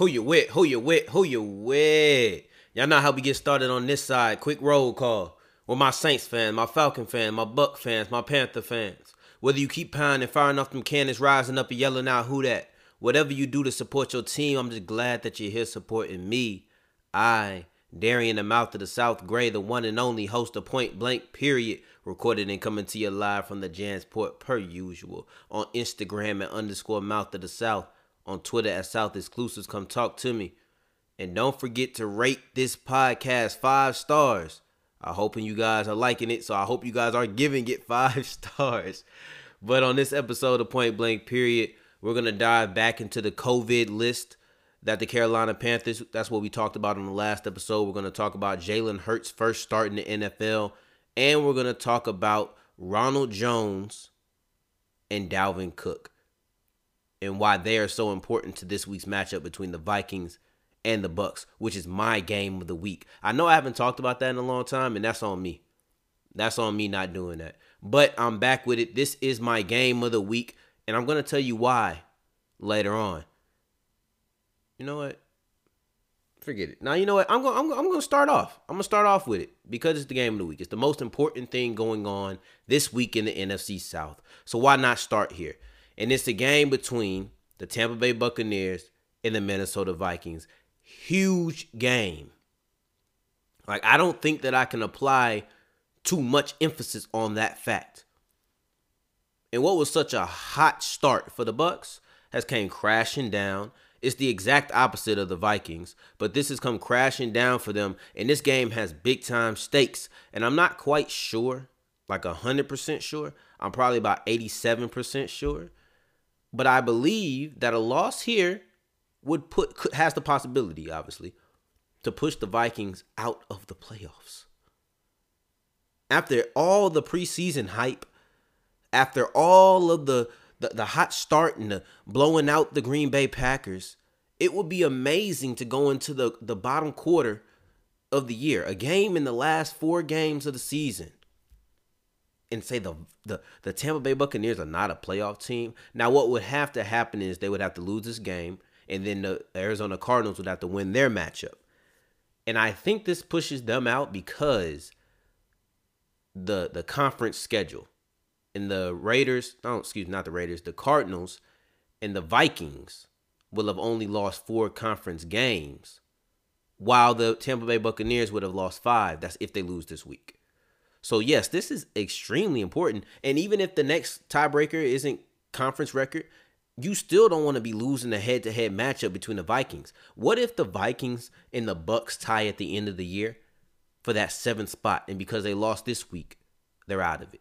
Who you with? Who you with? Who you with? Y'all know how we get started on this side. Quick roll call. With my Saints fan, my Falcon fan, my Buck fans, my Panther fans. Whether you keep pounding, firing off them cannons, rising up and yelling out who that. Whatever you do to support your team, I'm just glad that you're here supporting me. I, Darian the Mouth of the South Gray, the one and only host of Point Blank Period, recorded and coming to you live from the Jansport per usual. On Instagram at underscore Mouth of the South. On Twitter at South Exclusives. Come talk to me. And don't forget to rate this podcast five stars. I'm hoping you guys are liking it, so I hope you guys are giving it five stars. But on this episode of Point Blank Period, we're gonna dive back into the COVID list that the Carolina Panthers. That's what we talked about in the last episode. We're gonna talk about Jalen Hurts first starting the NFL, and we're gonna talk about Ronald Jones and Dalvin Cook, and why they are so important to this week's matchup between the Vikings and the Bucks, which is my game of the week. I know I haven't talked about that in a long time, and that's on me. That's on me not doing that. But I'm back with it. This is my game of the week, and I'm gonna tell you why later on. You know what? Forget it. Now you know what? I'm going. I'm, I'm to start off. I'm to start off with it because it's the game of the week. It's the most important thing going on this week in the NFC South. So why not start here? And it's the game between the Tampa Bay Buccaneers and the Minnesota Vikings huge game. Like I don't think that I can apply too much emphasis on that fact. And what was such a hot start for the Bucks has came crashing down. It's the exact opposite of the Vikings, but this has come crashing down for them and this game has big time stakes and I'm not quite sure, like 100% sure. I'm probably about 87% sure. But I believe that a loss here would put has the possibility, obviously, to push the Vikings out of the playoffs. After all the preseason hype, after all of the the, the hot start and the blowing out the Green Bay Packers, it would be amazing to go into the, the bottom quarter of the year, a game in the last four games of the season, and say the, the the Tampa Bay Buccaneers are not a playoff team. Now, what would have to happen is they would have to lose this game and then the Arizona Cardinals would have to win their matchup. And I think this pushes them out because the the conference schedule and the Raiders, no, excuse me, not the Raiders, the Cardinals and the Vikings will have only lost four conference games, while the Tampa Bay Buccaneers would have lost five. That's if they lose this week. So yes, this is extremely important. And even if the next tiebreaker isn't conference record, you still don't want to be losing a head-to-head matchup between the Vikings. What if the Vikings and the Bucks tie at the end of the year for that seventh spot, and because they lost this week, they're out of it?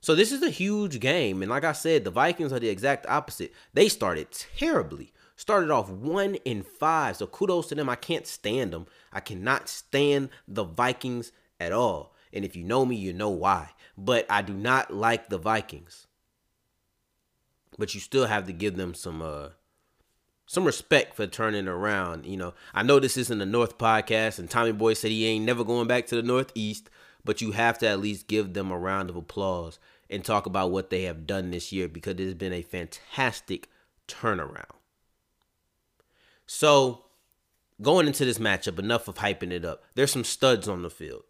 So this is a huge game, and like I said, the Vikings are the exact opposite. They started terribly, started off one in five. So kudos to them. I can't stand them. I cannot stand the Vikings at all. And if you know me, you know why. But I do not like the Vikings but you still have to give them some uh some respect for turning around. You know, I know this isn't a North podcast, and Tommy Boy said he ain't never going back to the Northeast, but you have to at least give them a round of applause and talk about what they have done this year because it has been a fantastic turnaround. So, going into this matchup, enough of hyping it up. There's some studs on the field.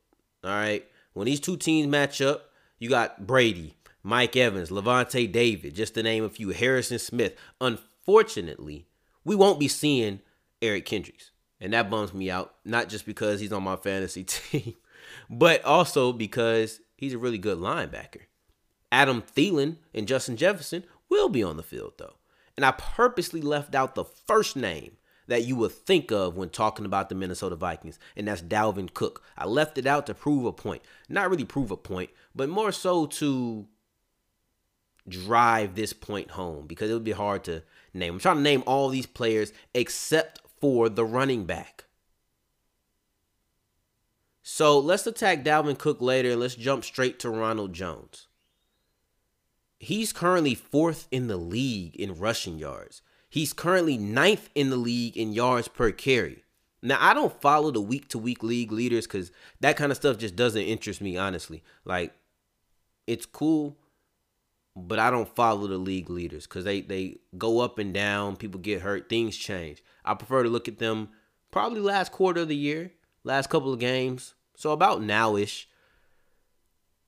All right. When these two teams match up, you got Brady, Mike Evans, Lavonte David, just to name a few, Harrison Smith. Unfortunately, we won't be seeing Eric Kendricks. And that bums me out, not just because he's on my fantasy team, but also because he's a really good linebacker. Adam Thielen and Justin Jefferson will be on the field, though. And I purposely left out the first name that you would think of when talking about the Minnesota Vikings, and that's Dalvin Cook. I left it out to prove a point. Not really prove a point, but more so to drive this point home because it would be hard to name. I'm trying to name all these players except for the running back. So let's attack Dalvin Cook later and let's jump straight to Ronald Jones. He's currently fourth in the league in rushing yards. He's currently ninth in the league in yards per carry. Now, I don't follow the week to week league leaders because that kind of stuff just doesn't interest me, honestly. Like, it's cool but I don't follow the league leaders because they they go up and down. People get hurt. Things change. I prefer to look at them probably last quarter of the year, last couple of games. So about nowish.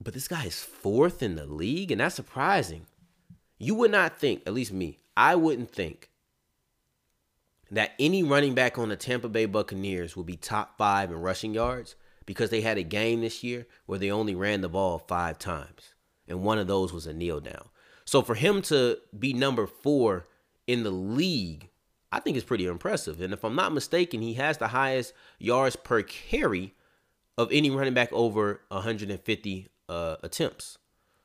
But this guy is fourth in the league, and that's surprising. You would not think, at least me, I wouldn't think that any running back on the Tampa Bay Buccaneers will be top five in rushing yards because they had a game this year where they only ran the ball five times, and one of those was a kneel down. So for him to be number four in the league, I think is pretty impressive. And if I'm not mistaken, he has the highest yards per carry of any running back over 150 uh, attempts.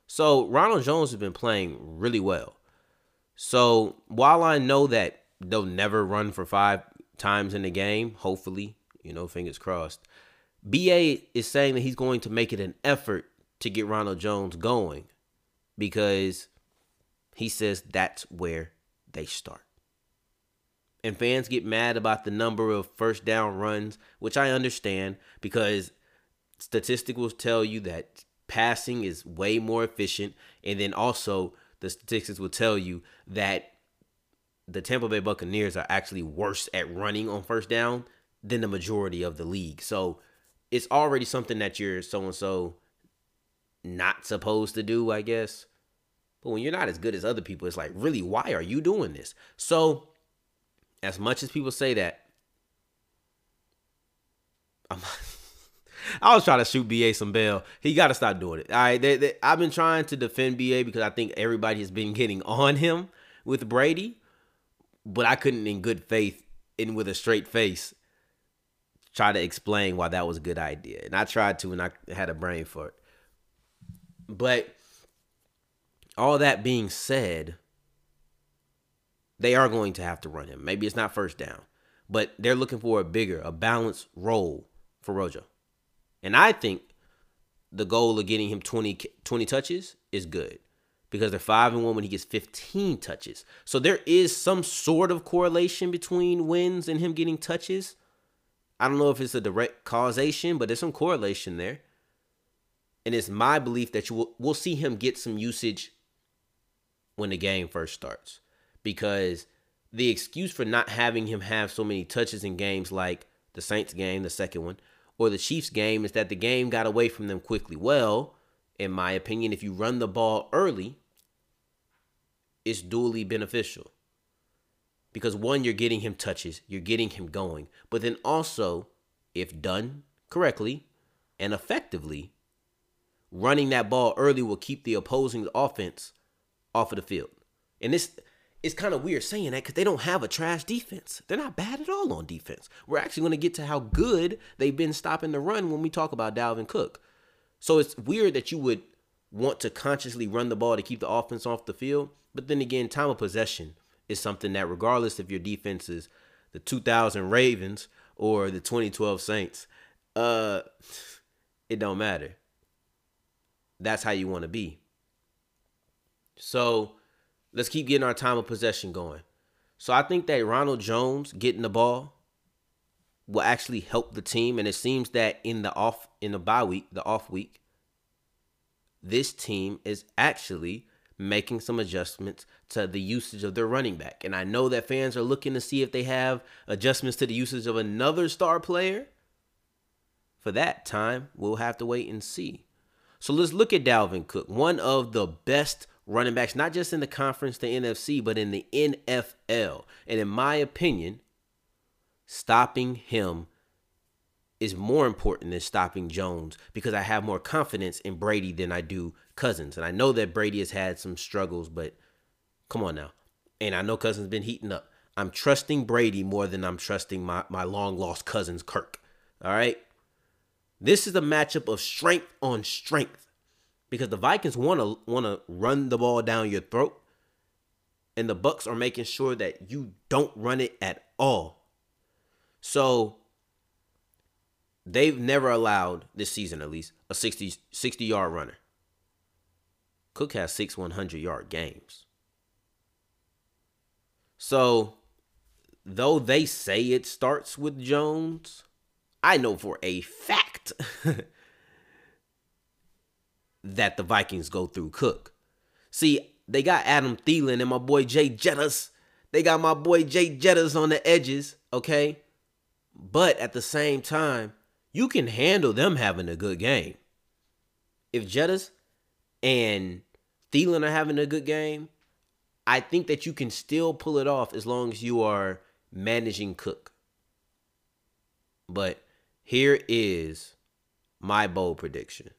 So Ronald Jones has been playing really well. So while I know that they'll never run for five times in the game. Hopefully, you know, fingers crossed. BA is saying that he's going to make it an effort to get Ronald Jones going because he says that's where they start. And fans get mad about the number of first down runs, which I understand because statistics will tell you that passing is way more efficient. And then also, the statistics will tell you that the Tampa Bay Buccaneers are actually worse at running on first down than the majority of the league. So it's already something that you're so and so not supposed to do, I guess. But when you're not as good as other people, it's like, really, why are you doing this? So, as much as people say that, I'm, I was trying to shoot BA some bail. He got to stop doing it. All right, they, they, I've been trying to defend BA because I think everybody has been getting on him with Brady but I couldn't, in good faith and with a straight face, try to explain why that was a good idea. And I tried to, and I had a brain for it. But all that being said, they are going to have to run him. Maybe it's not first down, but they're looking for a bigger, a balanced role for Rojo. And I think the goal of getting him 20, 20 touches is good because they're five and one when he gets 15 touches. So there is some sort of correlation between wins and him getting touches. I don't know if it's a direct causation, but there's some correlation there. And it's my belief that you will, we'll see him get some usage when the game first starts. Because the excuse for not having him have so many touches in games like the Saints game, the second one, or the Chiefs game is that the game got away from them quickly. Well, in my opinion, if you run the ball early, it's duly beneficial. Because one, you're getting him touches, you're getting him going. But then also, if done correctly and effectively, running that ball early will keep the opposing offense off of the field. And this it's kind of weird saying that because they don't have a trash defense. They're not bad at all on defense. We're actually going to get to how good they've been stopping the run when we talk about Dalvin Cook. So it's weird that you would want to consciously run the ball to keep the offense off the field but then again, time of possession is something that, regardless if your defense is the 2000 Ravens or the 2012 Saints, uh, it don't matter. That's how you want to be. So let's keep getting our time of possession going. So I think that Ronald Jones getting the ball will actually help the team, and it seems that in the off in the bye week, the off week, this team is actually making some adjustments to the usage of their running back. And I know that fans are looking to see if they have adjustments to the usage of another star player. For that time, we'll have to wait and see. So let's look at Dalvin Cook, one of the best running backs, not just in the conference, the NFC, but in the NFL. And in my opinion, stopping him is more important than stopping Jones because I have more confidence in Brady than I do Cousins. And I know that Brady has had some struggles, but come on now. And I know Cousins been heating up. I'm trusting Brady more than I'm trusting my, my long lost cousins Kirk. All right. This is a matchup of strength on strength because the Vikings want to want to run the ball down your throat and the Bucks are making sure that you don't run it at all. So they've never allowed this season at least a 60 60 yard runner. Cook has six 100 yard games. So, though they say it starts with Jones, I know for a fact that the Vikings go through Cook. See, they got Adam Thielen and my boy Jay Jettas. They got my boy Jay Jettas on the edges, okay? But at the same time, you can handle them having a good game. If Jettas and Thielen are having a good game, I think that you can still pull it off as long as you are managing Cook. But here is my bold prediction.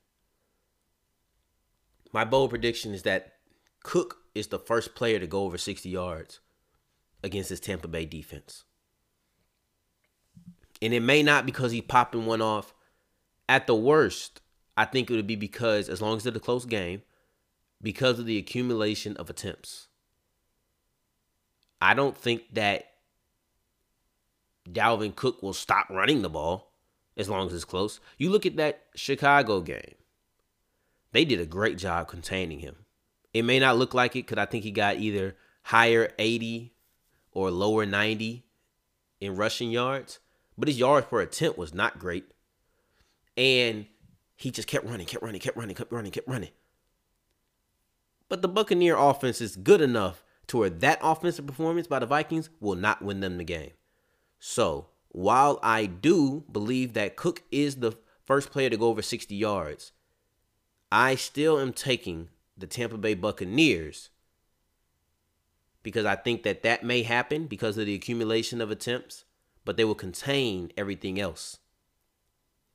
My bold prediction is that Cook is the first player to go over 60 yards against this Tampa Bay defense. And it may not because he's popping one off. At the worst, I think it would be because, as long as it's a close game, because of the accumulation of attempts. I don't think that Dalvin Cook will stop running the ball as long as it's close. You look at that Chicago game, they did a great job containing him. It may not look like it because I think he got either higher 80 or lower 90 in rushing yards, but his yards per attempt was not great. And he just kept running, kept running, kept running, kept running, kept running. But the Buccaneer offense is good enough to where that offensive performance by the Vikings will not win them the game. So while I do believe that Cook is the first player to go over 60 yards, I still am taking the Tampa Bay Buccaneers because I think that that may happen because of the accumulation of attempts, but they will contain everything else.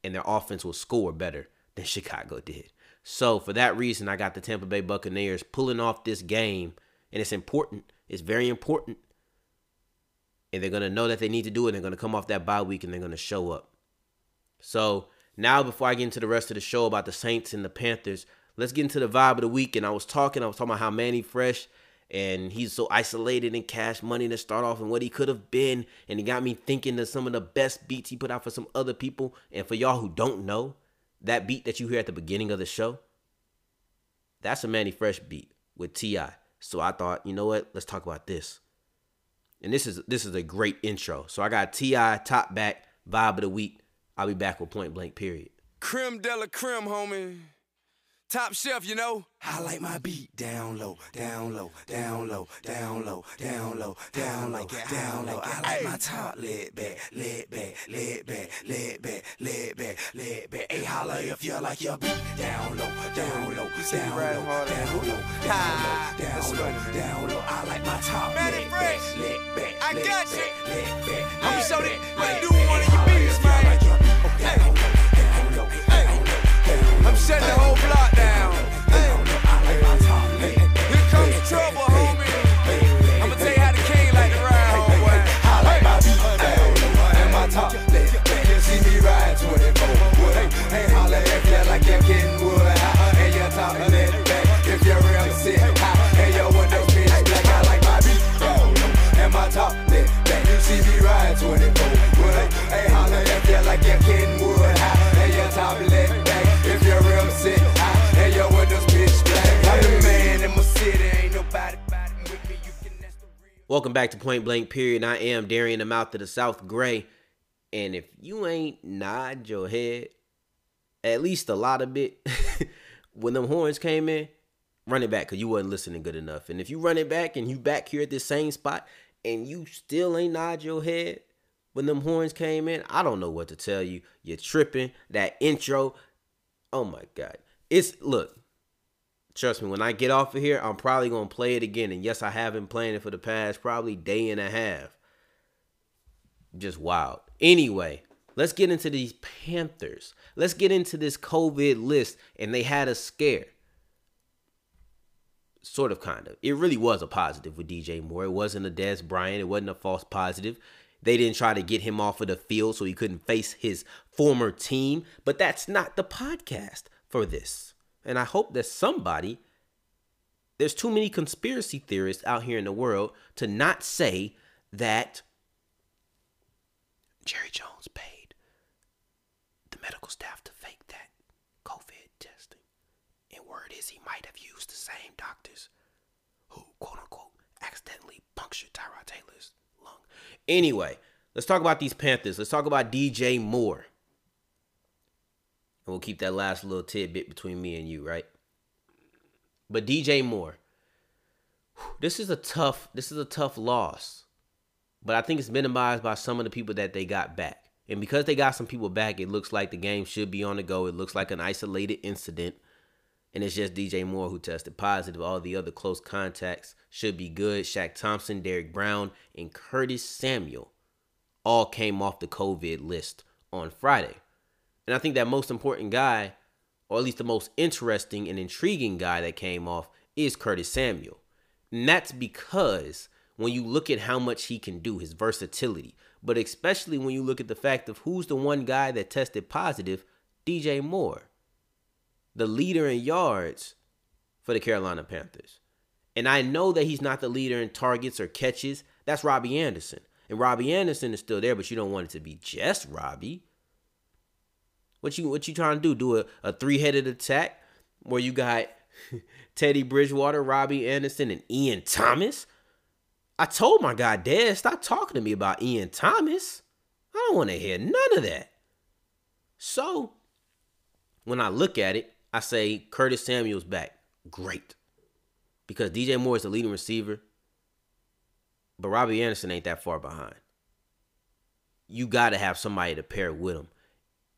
And their offense will score better than Chicago did. So for that reason, I got the Tampa Bay Buccaneers pulling off this game. And it's important. It's very important. And they're going to know that they need to do it. They're going to come off that bye week and they're going to show up. So now, before I get into the rest of the show about the Saints and the Panthers, let's get into the vibe of the week. And I was talking, I was talking about how Mannie Fresh and he's so isolated in cash money to start off and what he could have been. And he got me thinking of some of the best beats he put out for some other people. And for y'all who don't know, that beat that you hear at the beginning of the show, that's a Mannie Fresh beat with T.I. So I thought, you know what? Let's talk about this. And this is this is a great intro. So I got T.I. top back vibe of the week. I'll be back with point blank period. Creme de la creme, homie. Top shelf, you know. I like my beat down low, down low, down low, down low, down low, down low, down low. I like my top laid back, laid back, laid back, laid back, laid back, laid back. Hey, holla if you like your beat down low, down low, down low, down low, down low, down low. I like my top laid back, laid back, I got you. I'm show that what do one of your beats, man. I'm shutting the whole block Welcome back to Point Blank Period. I am Darian the Mouth of the South Gray. And if you ain't nod your head at least a lot of bit when them horns came in, run it back because you wasn't listening good enough. And if you run it back and you back here at this same spot and you still ain't nod your head when them horns came in, I don't know what to tell you. You're tripping. That intro, oh my God. It's, look, trust me, when I get off of here, I'm probably going to play it again. And yes, I have been playing it for the past probably day and a half. Just wild. Anyway, let's get into these Panthers. Let's get into this COVID list. And they had a scare. Sort of, kind of. It really was a positive with DJ Moore. It wasn't a Dez Bryant. It wasn't a false positive. They didn't try to get him off of the field so he couldn't face his former team. But that's not the podcast for this. And I hope that somebody, there's too many conspiracy theorists out here in the world to not say that Jerry Jones paid the medical staff to fake that COVID testing. And word is he might have used the same doctors who, quote unquote, accidentally punctured Tyrod Taylor's lung. Anyway, let's talk about these Panthers. Let's talk about DJ Moore. And we'll keep that last little tidbit between me and you, right? But DJ Moore, this is a tough this is a tough loss. But I think it's minimized by some of the people that they got back. And because they got some people back, it looks like the game should be on the go. It looks like an isolated incident. And it's just DJ Moore who tested positive. All the other close contacts should be good. Shaq Thompson, Derrick Brown, and Curtis Samuel all came off the COVID list on Friday. And I think that most important guy, or at least the most interesting and intriguing guy that came off, is Curtis Samuel. And that's because when you look at how much he can do, his versatility, but especially when you look at the fact of who's the one guy that tested positive, DJ Moore the leader in yards for the Carolina Panthers. And I know that he's not the leader in targets or catches. That's Robbie Anderson. And Robbie Anderson is still there, but you don't want it to be just Robbie. What you what you trying to do? Do a, a three-headed attack where you got Teddy Bridgewater, Robbie Anderson, and Ian Thomas? I told my guy Dad, stop talking to me about Ian Thomas. I don't want to hear none of that. So when I look at it, I say Curtis Samuel's back. Great. Because DJ Moore is the leading receiver, but Robbie Anderson ain't that far behind. You got to have somebody to pair with him,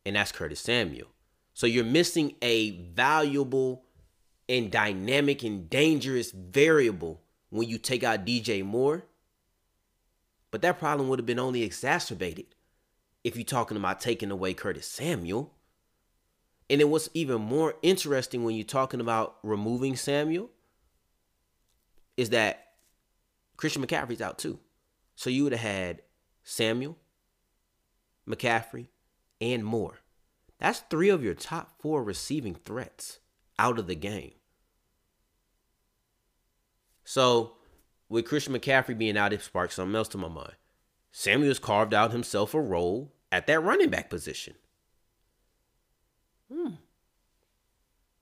and that's Curtis Samuel. So you're missing a valuable and dynamic and dangerous variable when you take out DJ Moore. But that problem would have been only exacerbated if you're talking about taking away Curtis Samuel. And then what's even more interesting when you're talking about removing Samuel is that Christian McCaffrey's out too. So you would have had Samuel, McCaffrey, and more. That's three of your top four receiving threats out of the game. So with Christian McCaffrey being out, it sparked something else to my mind. Samuel's carved out himself a role at that running back position. Hmm.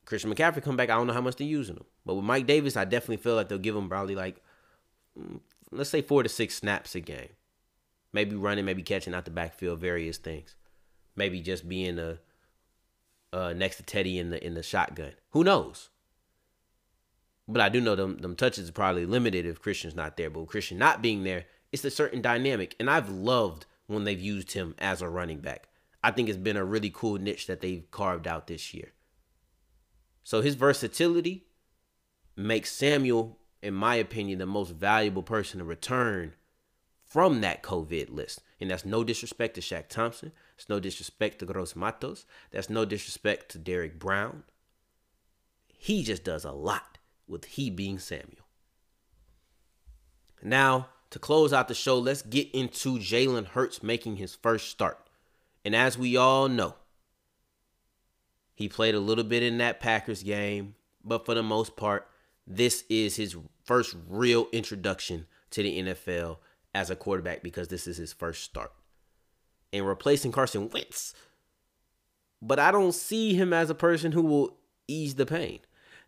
Christian McCaffrey come back. I don't know how much they're using him, but with Mike Davis, I definitely feel like they'll give him probably like, mm, let's say four to six snaps a game. Maybe running, maybe catching out the backfield, various things. Maybe just being a uh, next to Teddy in the in the shotgun. Who knows? But I do know them them touches are probably limited if Christian's not there. But Christian not being there, it's a certain dynamic, and I've loved when they've used him as a running back. I think it's been a really cool niche that they've carved out this year. So his versatility makes Samuel, in my opinion, the most valuable person to return from that COVID list. And that's no disrespect to Shaq Thompson. It's no disrespect to Gross Matos. That's no disrespect to Derrick Brown. He just does a lot with he being Samuel. Now, to close out the show, let's get into Jalen Hurts making his first start. And as we all know, he played a little bit in that Packers game, but for the most part, this is his first real introduction to the NFL as a quarterback because this is his first start. And replacing Carson Wentz. But I don't see him as a person who will ease the pain.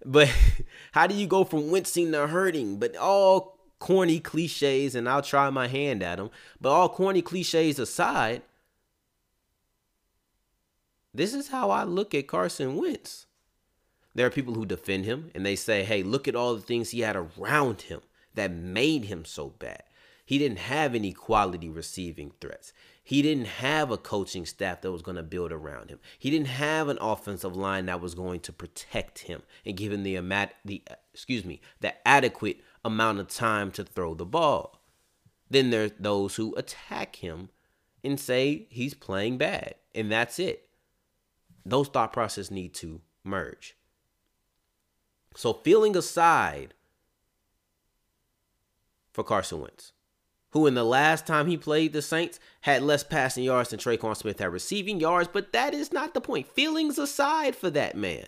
But how do you go from wincing to hurting? But all corny cliches, and I'll try my hand at them. But all corny cliches aside, this is how I look at Carson Wentz. There are people who defend him and they say, hey, look at all the things he had around him that made him so bad. He didn't have any quality receiving threats. He didn't have a coaching staff that was going to build around him. He didn't have an offensive line that was going to protect him and give him the the excuse me, the adequate amount of time to throw the ball. Then there's those who attack him and say he's playing bad, and that's it those thought processes need to merge. So feeling aside for Carson Wentz, who in the last time he played the Saints had less passing yards than Tre'Quan Smith had receiving yards, but that is not the point. Feelings aside for that man.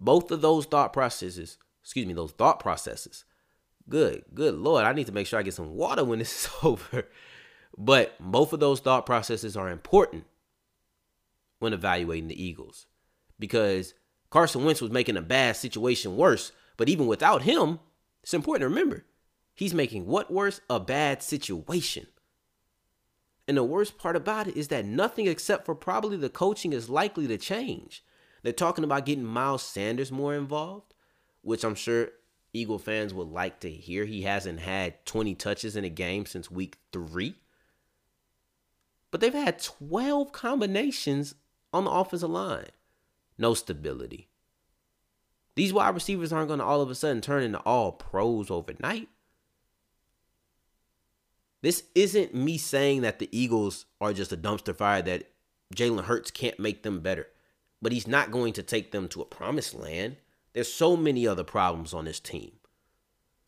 Both of those thought processes, excuse me, those thought processes. Good, good Lord, I need to make sure I get some water when this is over. But both of those thought processes are important when evaluating the Eagles because Carson Wentz was making a bad situation worse. But even without him, it's important to remember he's making what worse? A bad situation. And the worst part about it is that nothing except for probably the coaching is likely to change. They're talking about getting Miles Sanders more involved, which I'm sure Eagle fans would like to hear. He hasn't had 20 touches in a game since week three. But they've had 12 combinations on the offensive line. No stability. These wide receivers aren't going to all of a sudden turn into all pros overnight. This isn't me saying that the Eagles are just a dumpster fire that Jalen Hurts can't make them better, but he's not going to take them to a promised land. There's so many other problems on this team.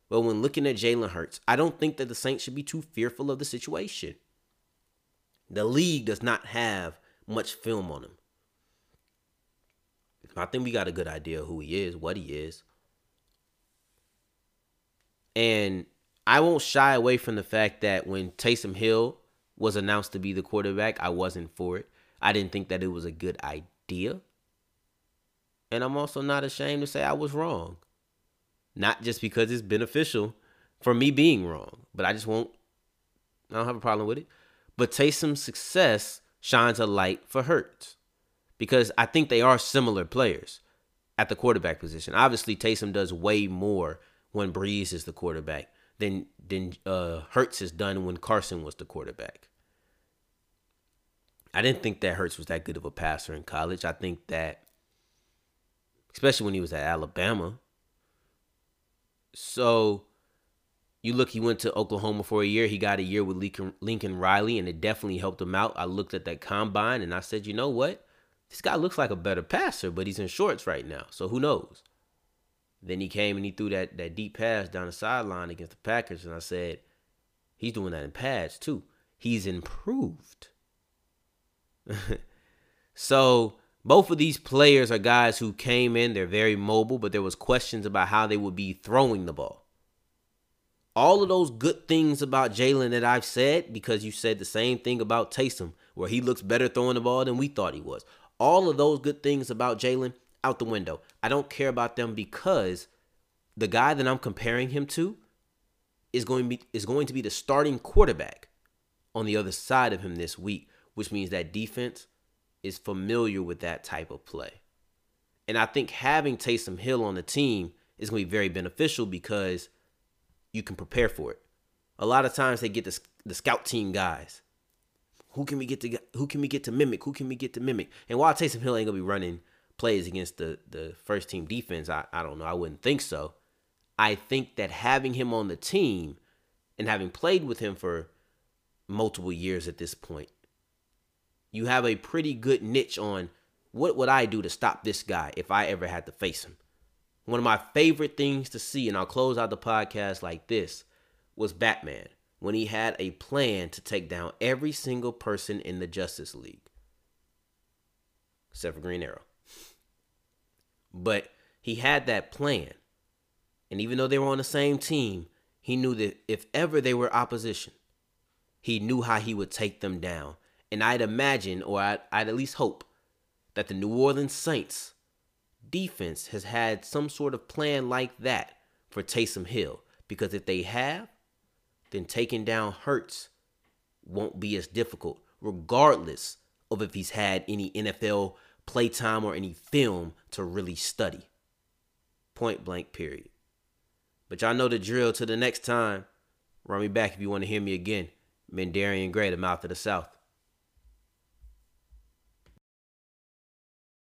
But when looking at Jalen Hurts, I don't think that the Saints should be too fearful of the situation. The league does not have much film on him. I think we got a good idea who he is, what he is. And I won't shy away from the fact that when Taysom Hill was announced to be the quarterback, I wasn't for it. I didn't think that it was a good idea. And I'm also not ashamed to say I was wrong. Not just because it's beneficial for me being wrong, but I just won't, I don't have a problem with it. But Taysom's success shines a light for Hurts because I think they are similar players at the quarterback position. Obviously, Taysom does way more when Brees is the quarterback than than uh, Hurts has done when Carson was the quarterback. I didn't think that Hurts was that good of a passer in college. I think that, especially when he was at Alabama. So, you look, he went to Oklahoma for a year. He got a year with Lincoln, Lincoln Riley, and it definitely helped him out. I looked at that combine and I said, you know what? This guy looks like a better passer, but he's in shorts right now. So who knows? Then he came and he threw that, that deep pass down the sideline against the Packers, and I said, he's doing that in pads too. He's improved. so both of these players are guys who came in, they're very mobile, but there was questions about how they would be throwing the ball. All of those good things about Jalen that I've said, because you said the same thing about Taysom, where he looks better throwing the ball than we thought he was. All of those good things about Jalen out the window. I don't care about them because the guy that I'm comparing him to is going to be is going to be the starting quarterback on the other side of him this week which means that defense is familiar with that type of play. And I think having Taysom Hill on the team is going to be very beneficial because you can prepare for it. A lot of times they get the, the scout team guys. Who can we get to who can we get to mimic? Who can we get to mimic? And while Taysom Hill ain't gonna be running plays against the the first team defense, I, I don't know. I wouldn't think so. I think that having him on the team and having played with him for multiple years at this point, you have a pretty good niche on what would I do to stop this guy if I ever had to face him. One of my favorite things to see, and I'll close out the podcast like this, was Batman when he had a plan to take down every single person in the Justice League, except for Green Arrow. But he had that plan. And even though they were on the same team, he knew that if ever they were opposition, he knew how he would take them down and I'd imagine, or I'd, I'd at least hope, that the New Orleans Saints defense has had some sort of plan like that for Taysom Hill. Because if they have, then taking down Hurts won't be as difficult, regardless of if he's had any NFL playtime or any film to really study. Point blank, period. But y'all know the drill. Till the next time, run me back if you want to hear me again. Mendarian Gray, the mouth of the South.